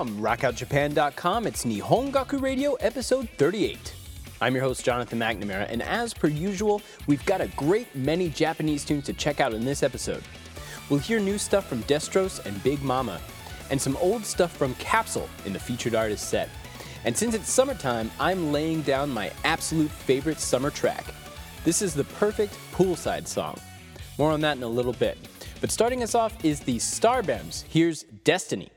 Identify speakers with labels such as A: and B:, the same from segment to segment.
A: From rockoutjapan.com, it's Nihongaku Radio, episode 38. I'm your host, Jonathan McNamara, and as per usual, we've got a great many Japanese tunes to check out in this episode. We'll hear new stuff from Destrose and Big Mama, and some old stuff from Capsule in the featured artist set. And since it's summertime, I'm laying down my absolute favorite summer track. This is the perfect poolside song. More on that in a little bit. But starting us off is the Starbems. Here's Destiny.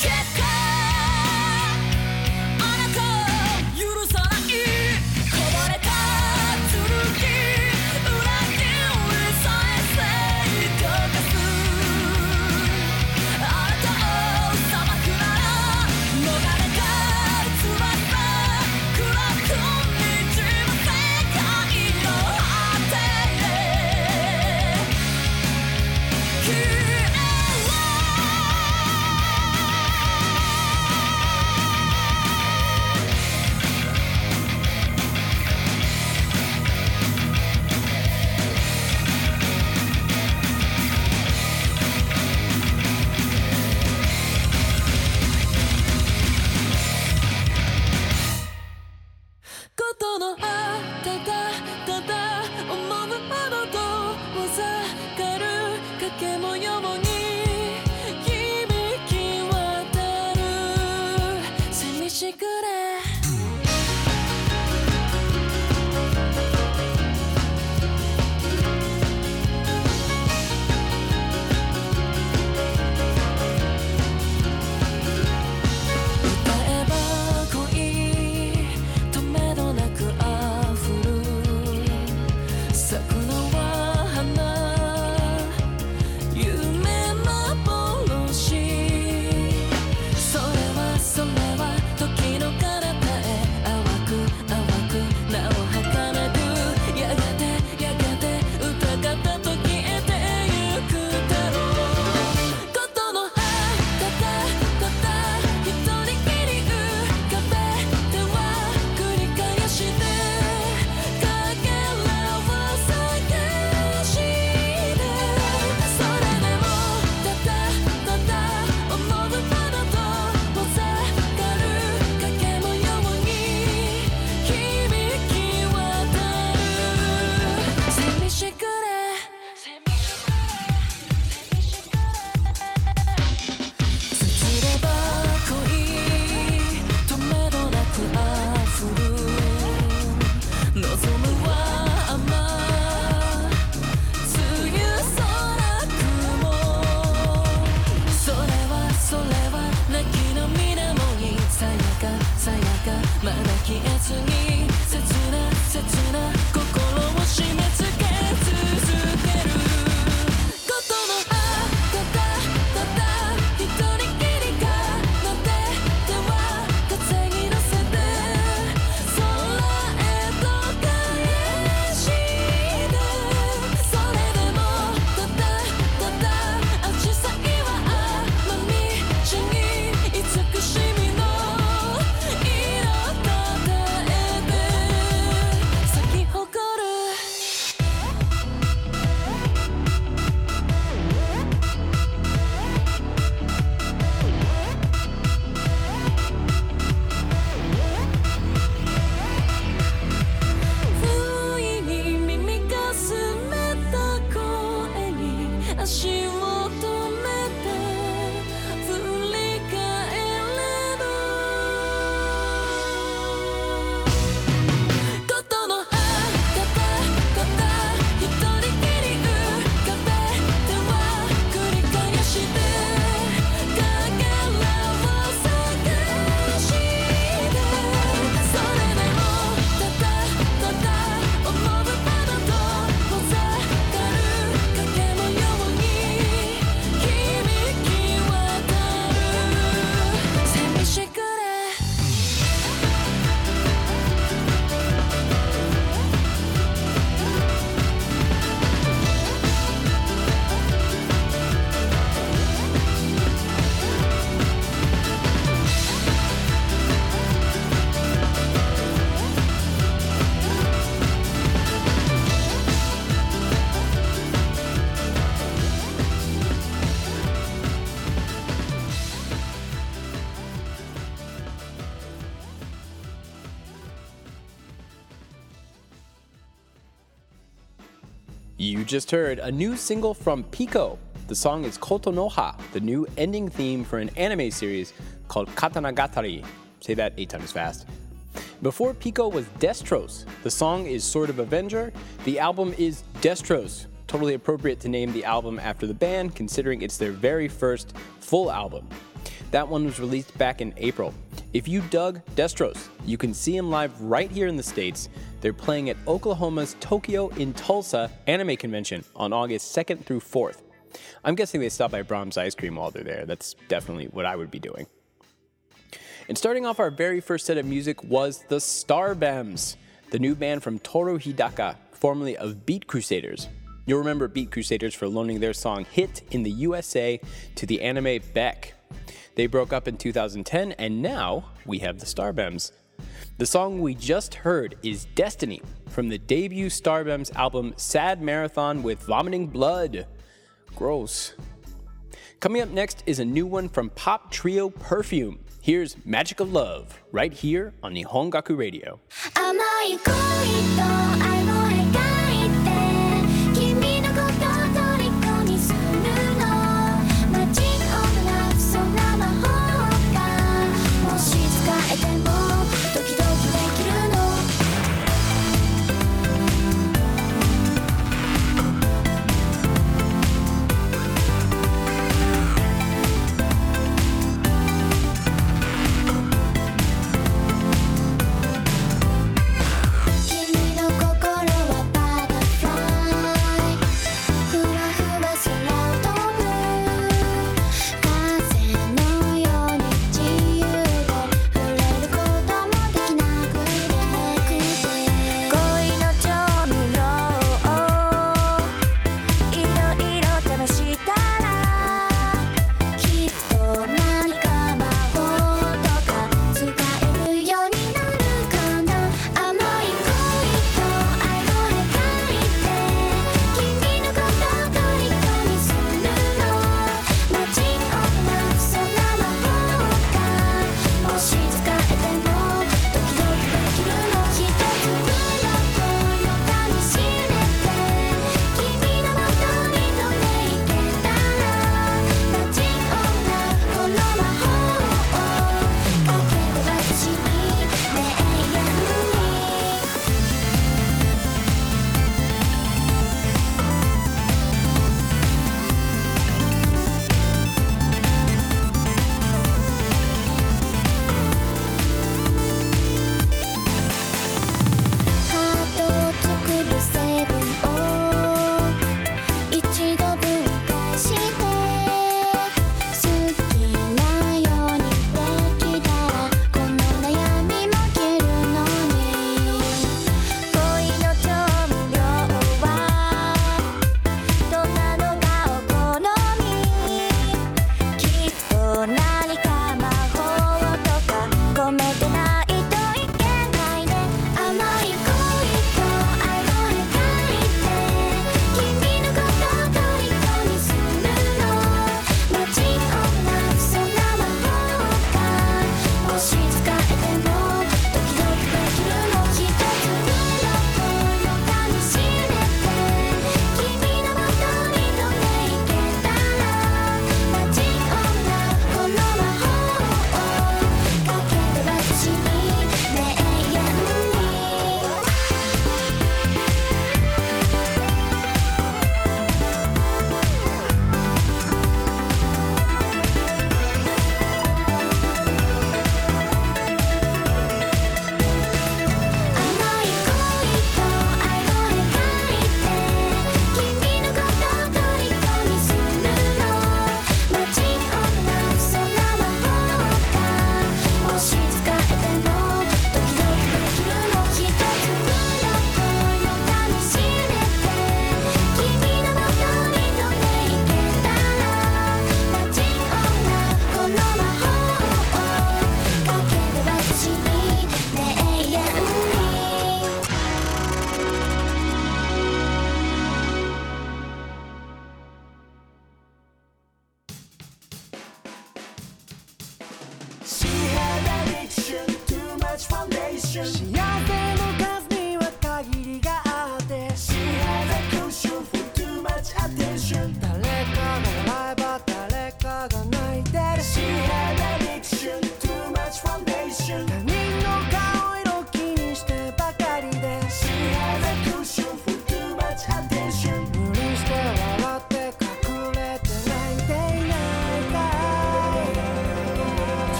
A: Check just heard a new single from Pico. The song is Kotonoha, the new ending theme for an anime series called Katanagatari. Say that eight times fast. Before Pico was Destrose. The song is Sword of Avenger. The album is Destrose. Totally appropriate to name the album after the band, considering it's their very first full album. That one was released back in April. If you dug Destrose, you can see them live right here in the States. They're playing at Oklahoma's Tokyo in Tulsa Anime Convention on August 2nd through 4th. I'm guessing they stop by Braum's Ice Cream while they're there. That's definitely what I would be doing. And starting off our very first set of music was the Starbems, the new band from Toru Hidaka, formerly of Beat Crusaders. You'll remember Beat Crusaders for loaning their song Hit in the USA to the anime Beck. They broke up in 2010, and now we have the Starbems. The song we just heard is Destiny from the debut Starbems album Sad Marathon with Vomiting Blood. Gross. Coming up next is a new one from pop trio Perfume. Here's Magic of Love, right here on Nihongaku Radio.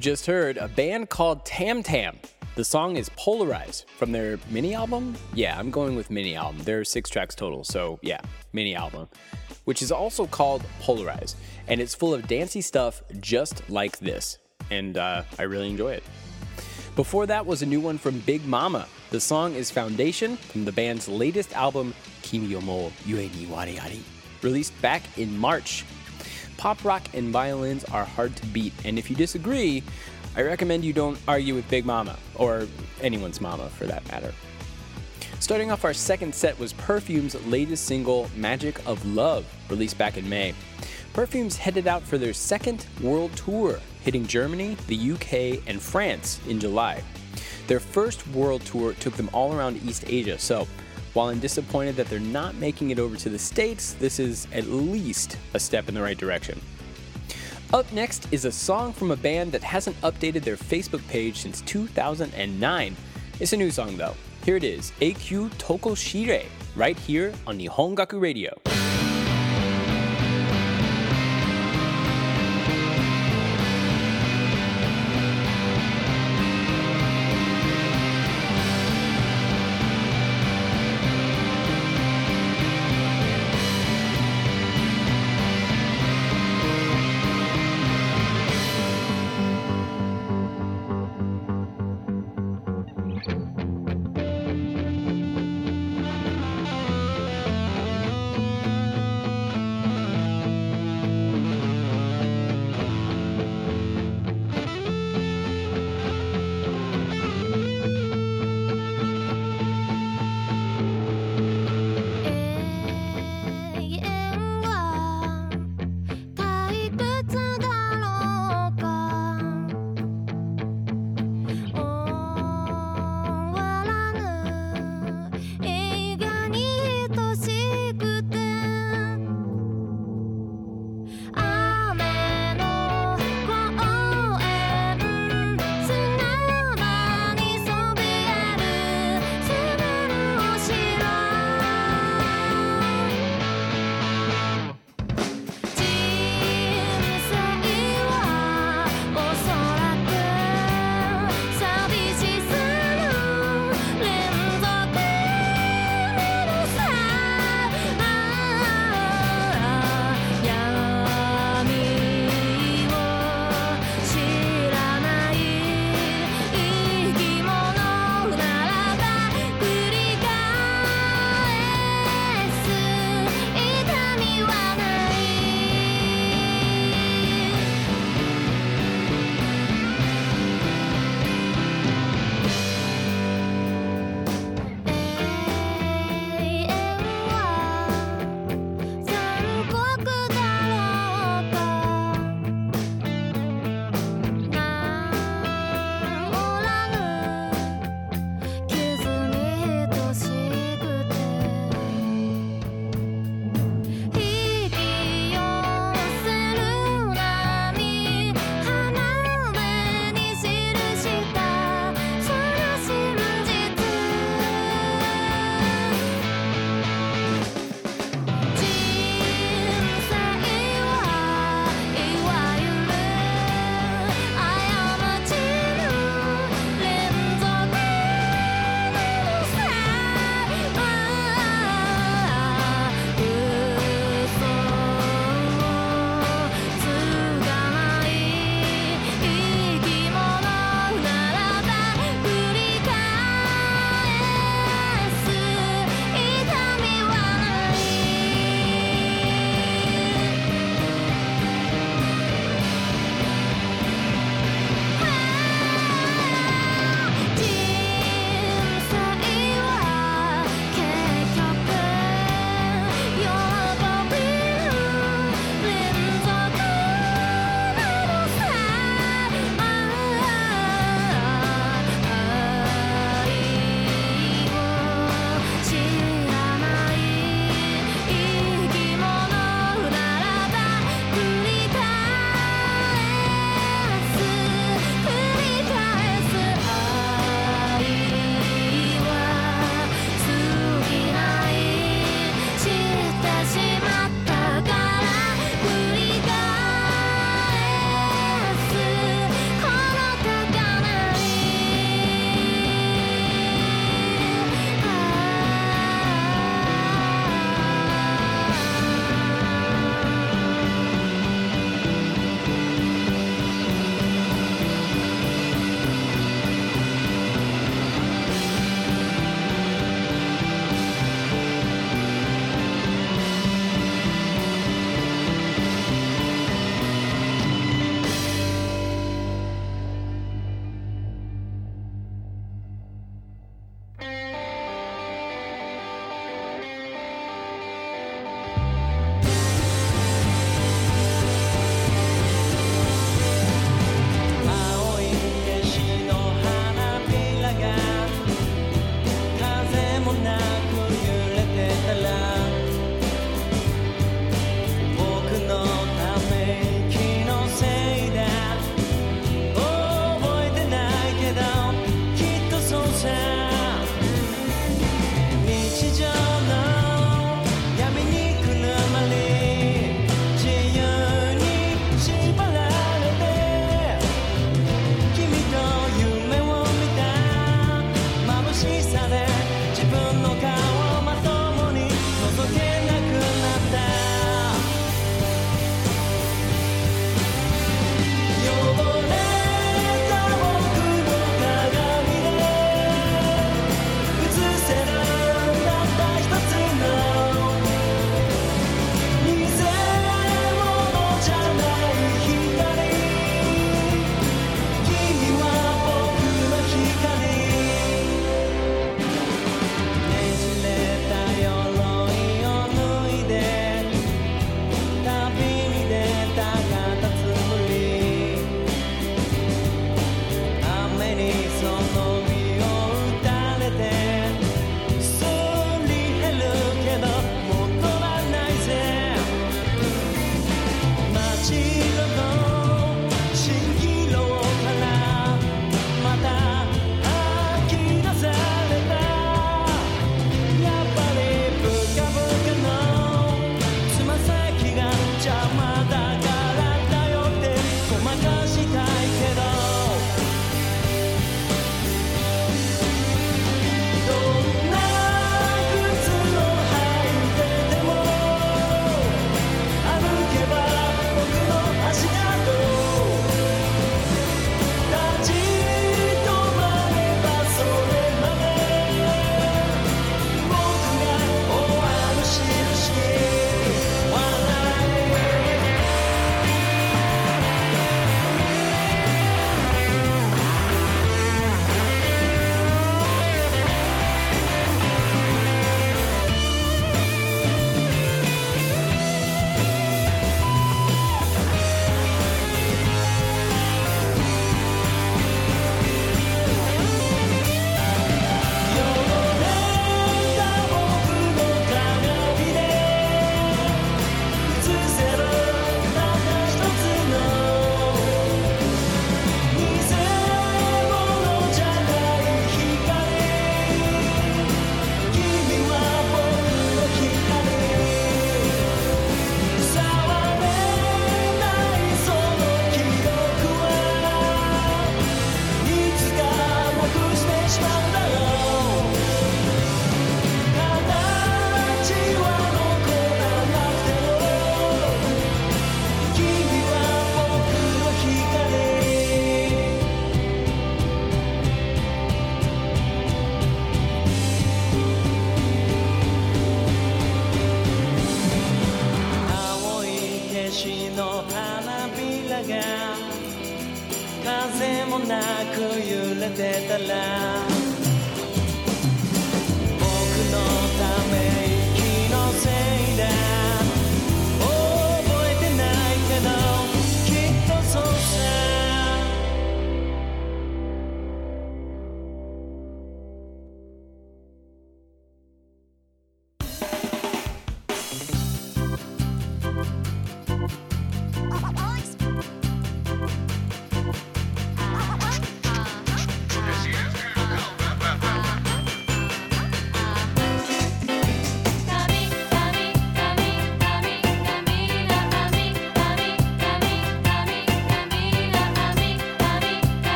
B: just heard a band called Tam Tam. The song is Polarize from their mini album. Yeah, I'm going with mini album. There are six tracks total, so yeah, mini album, which is also called Polarize. And it's full of dancey stuff just like this. And uh, I really enjoy it. Before that was a new one from Big Mama. The song is Foundation from the band's latest album, Kimi yo mo Yue ni Wari Ari, released back in March. Pop rock and violins are hard to beat, and if you disagree, I recommend you don't argue with Big Mama, or anyone's mama for that matter. Starting off our second set was Perfume's latest single, Magic of Love, released back in May. Perfume's headed out for their second world tour, hitting Germany, the UK, and France in July. Their first world tour took them all around East Asia, so while I'm disappointed that they're not making it over to the States, this is at least a step in the right direction. Up next is a song from a band that hasn't updated their Facebook page since 2009. It's a new song though. Here it is, AQ Tokoshire, right here on Nihongaku Radio.「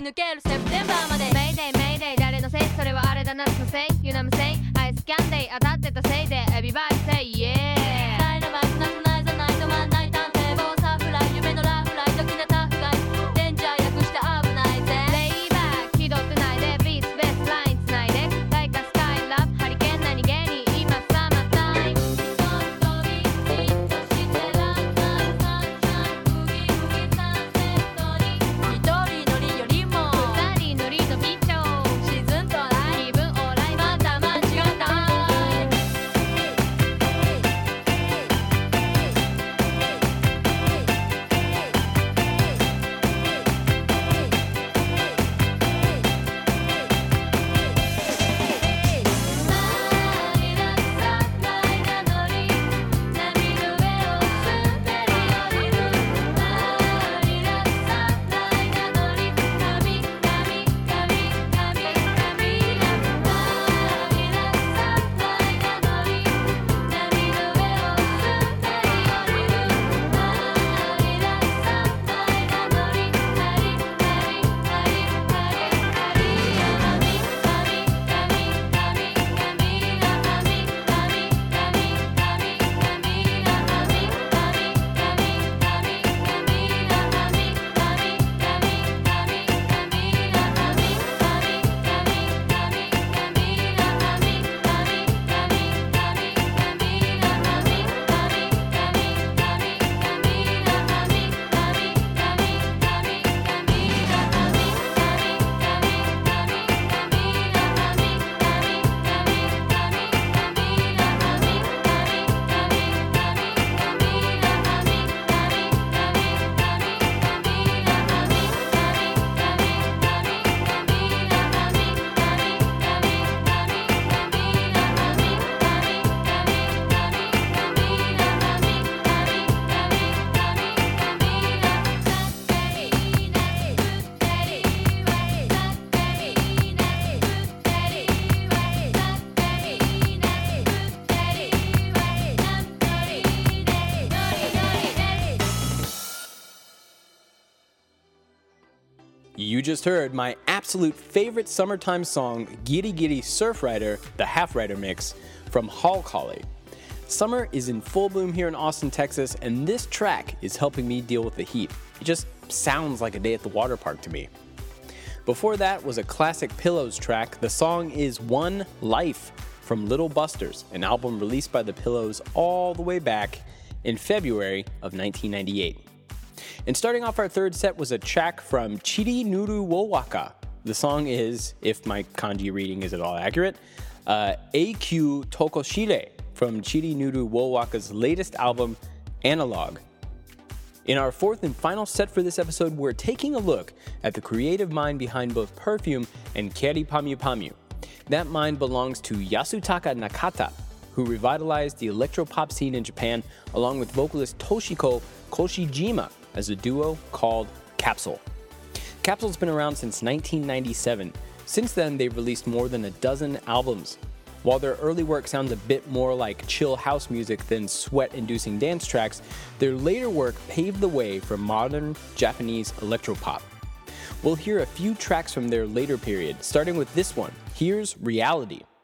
C: け
D: 抜けるセプテンバーまで。メイデイメイデイ誰のせい？それはあれだな。蘇生ユナムせいアイスキャンデイ当たってたせいで。
B: Just heard my absolute favorite summertime song, Giddy Giddy Surf Rider, the Half Rider mix from Hall Holly. Summer is in full bloom here in Austin, Texas, and this track is helping me deal with the heat. It just sounds like a day at the water park to me. Before that was a classic Pillows track. The song is One Life from Little Busters, an album released by the Pillows all the way back in February of 1998. And starting off our third set was a track from Chirinuruwowaka. The song is, if my kanji reading is at all accurate, uh, AQ Tokoshire from Chirinuruwowaka's latest album, Analog. In our fourth and final set for this episode, we're taking a look at the creative mind behind both Perfume and Kyary Pamyu Pamyu. That mind belongs to Yasutaka Nakata, who revitalized the electropop scene in Japan along with vocalist Toshiko Koshijima as a duo called Capsule. Capsule's been around since 1997. Since then, they've released more than a dozen albums. While their early work sounds a bit more like chill house music than sweat inducing dance tracks, their later work paved the way for modern Japanese electropop. We'll hear a few tracks from their later period, starting with this one. Here's Reality.「「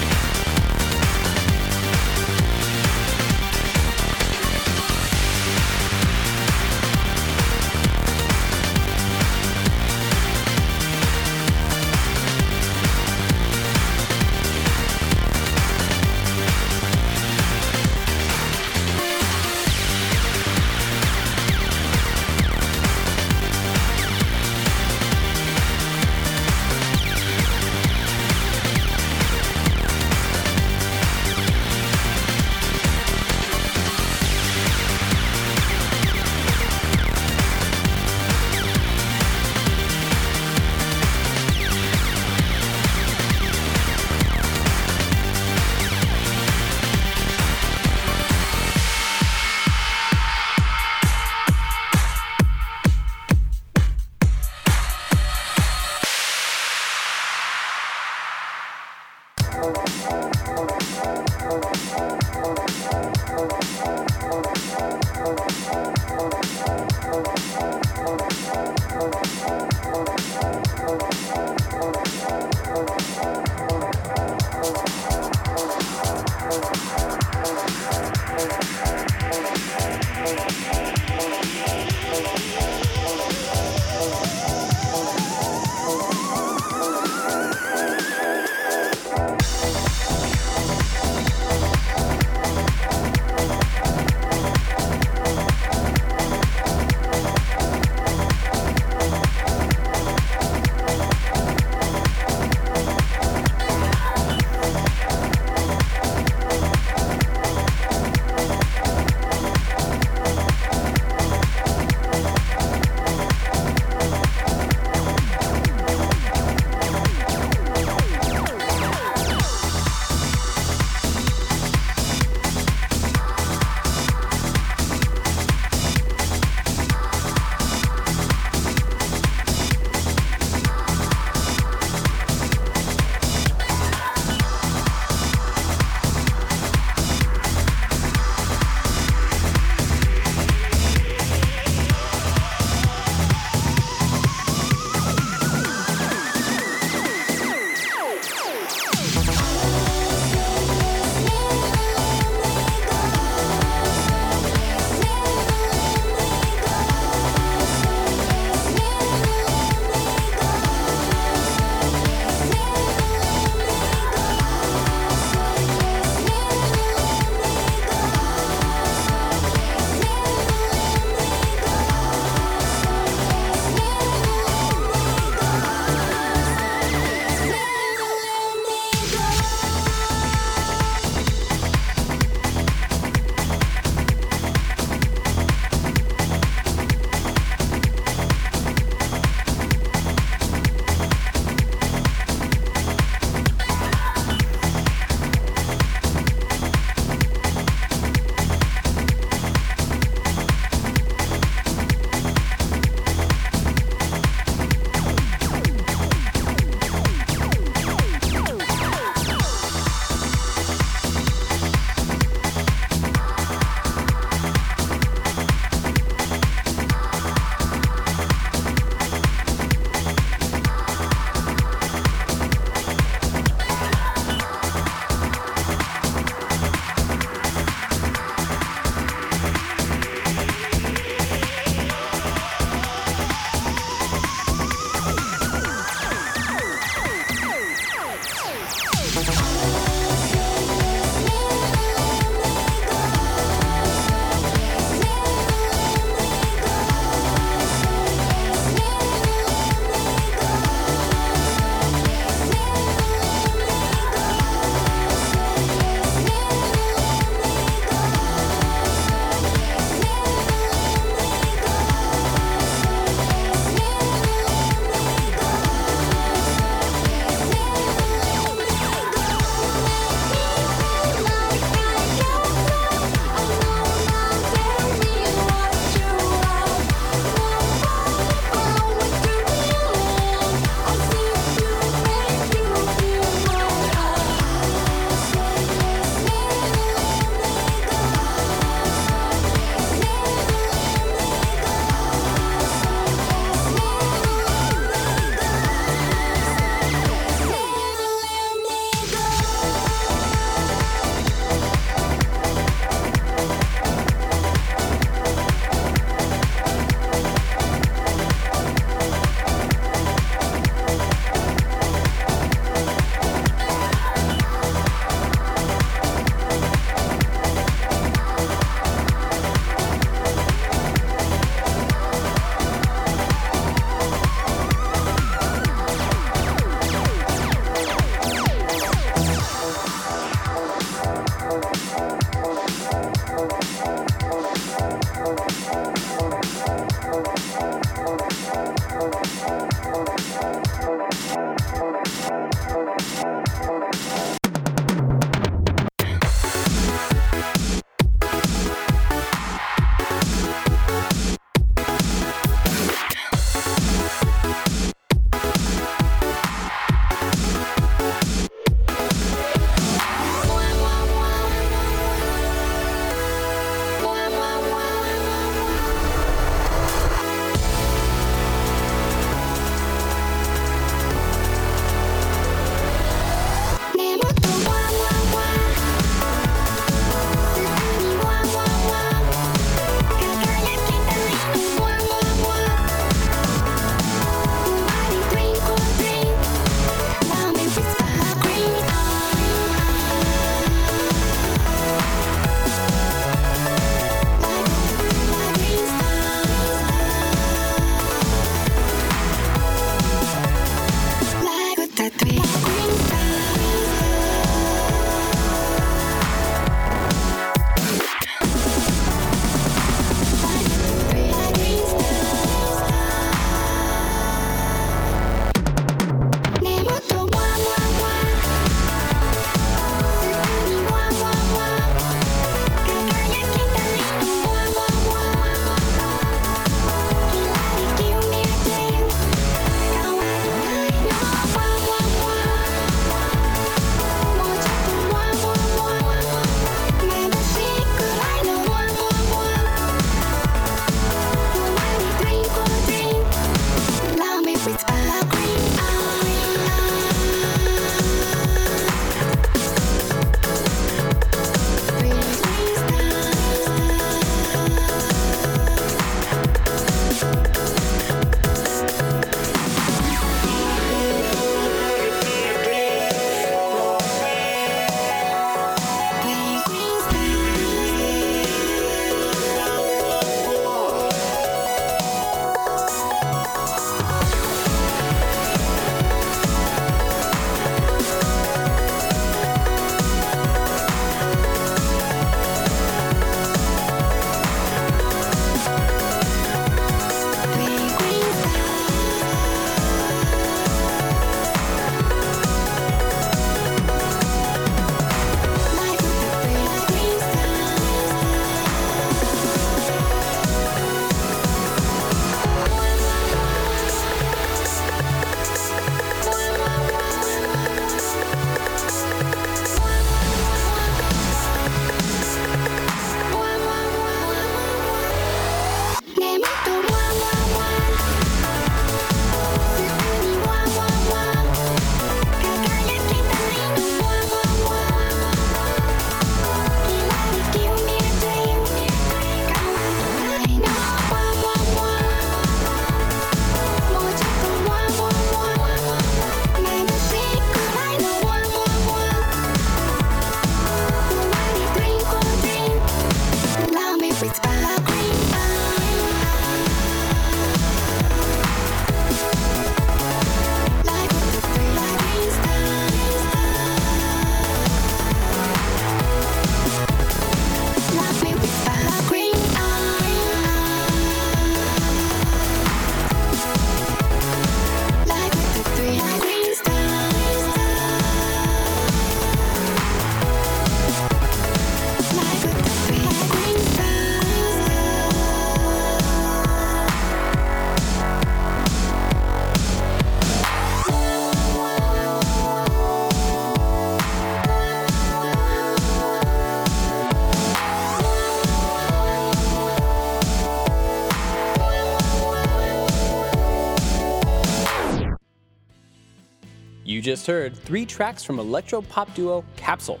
B: heard three tracks from electro pop duo Capsule.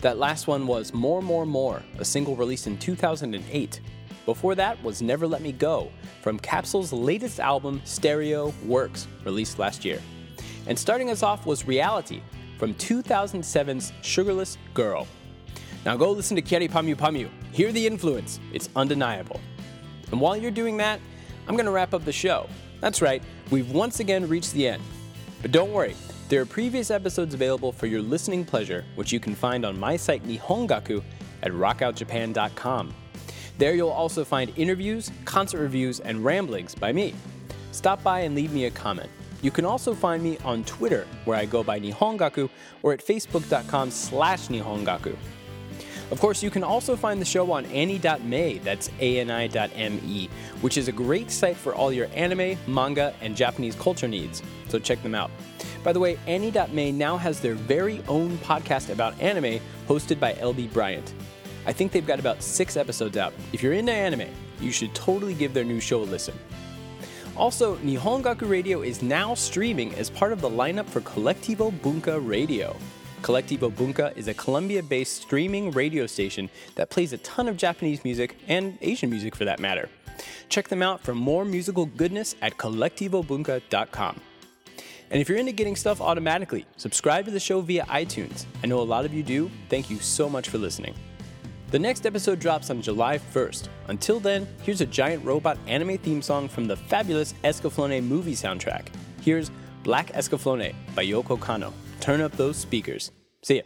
B: That last one was More, More, More, a single released in 2008. Before that was Never Let Me Go from Capsule's latest album, Stereo Works, released last year. And starting us off was Reality from 2007's Sugarless Girl. Now go listen to Kyary Pamyu Pamyu. Hear the influence, it's undeniable. And while you're doing that, I'm going to wrap up the show. That's right, we've once again reached the end. But don't worry, there are previous episodes available for your listening pleasure, which you can find on my site Nihongaku at rockoutjapan.com. There you'll also find interviews, concert reviews, and ramblings by me. Stop by and leave me a comment. You can also find me on Twitter, where I go by Nihongaku, or at facebook.com slash Nihongaku. Of course, you can also find the show on Ani.me, that's A-N-I.me, which is a great site for all your anime, manga, and Japanese culture needs, so check them out. By the way, Ani.me now has their very own podcast about anime hosted by LB Bryant. I think they've got about six episodes out. If you're into anime, you should totally give their new show a listen. Also, Nihongaku Radio is now streaming as part of the lineup for Collectivo Bunka Radio. Collectivo Bunka is a Colombia based streaming radio station that plays a ton of Japanese music and Asian music for that matter. Check them out for more musical goodness at collectivobunka.com. And if you're into getting stuff automatically, subscribe to the show via iTunes. I know a lot of you do. Thank you so much for listening. The next episode drops on July 1st. Until then, here's a giant robot anime theme song from the fabulous Escaflowne movie soundtrack. Here's Black Escaflowne by Yoko Kanno. Turn up those speakers. See ya.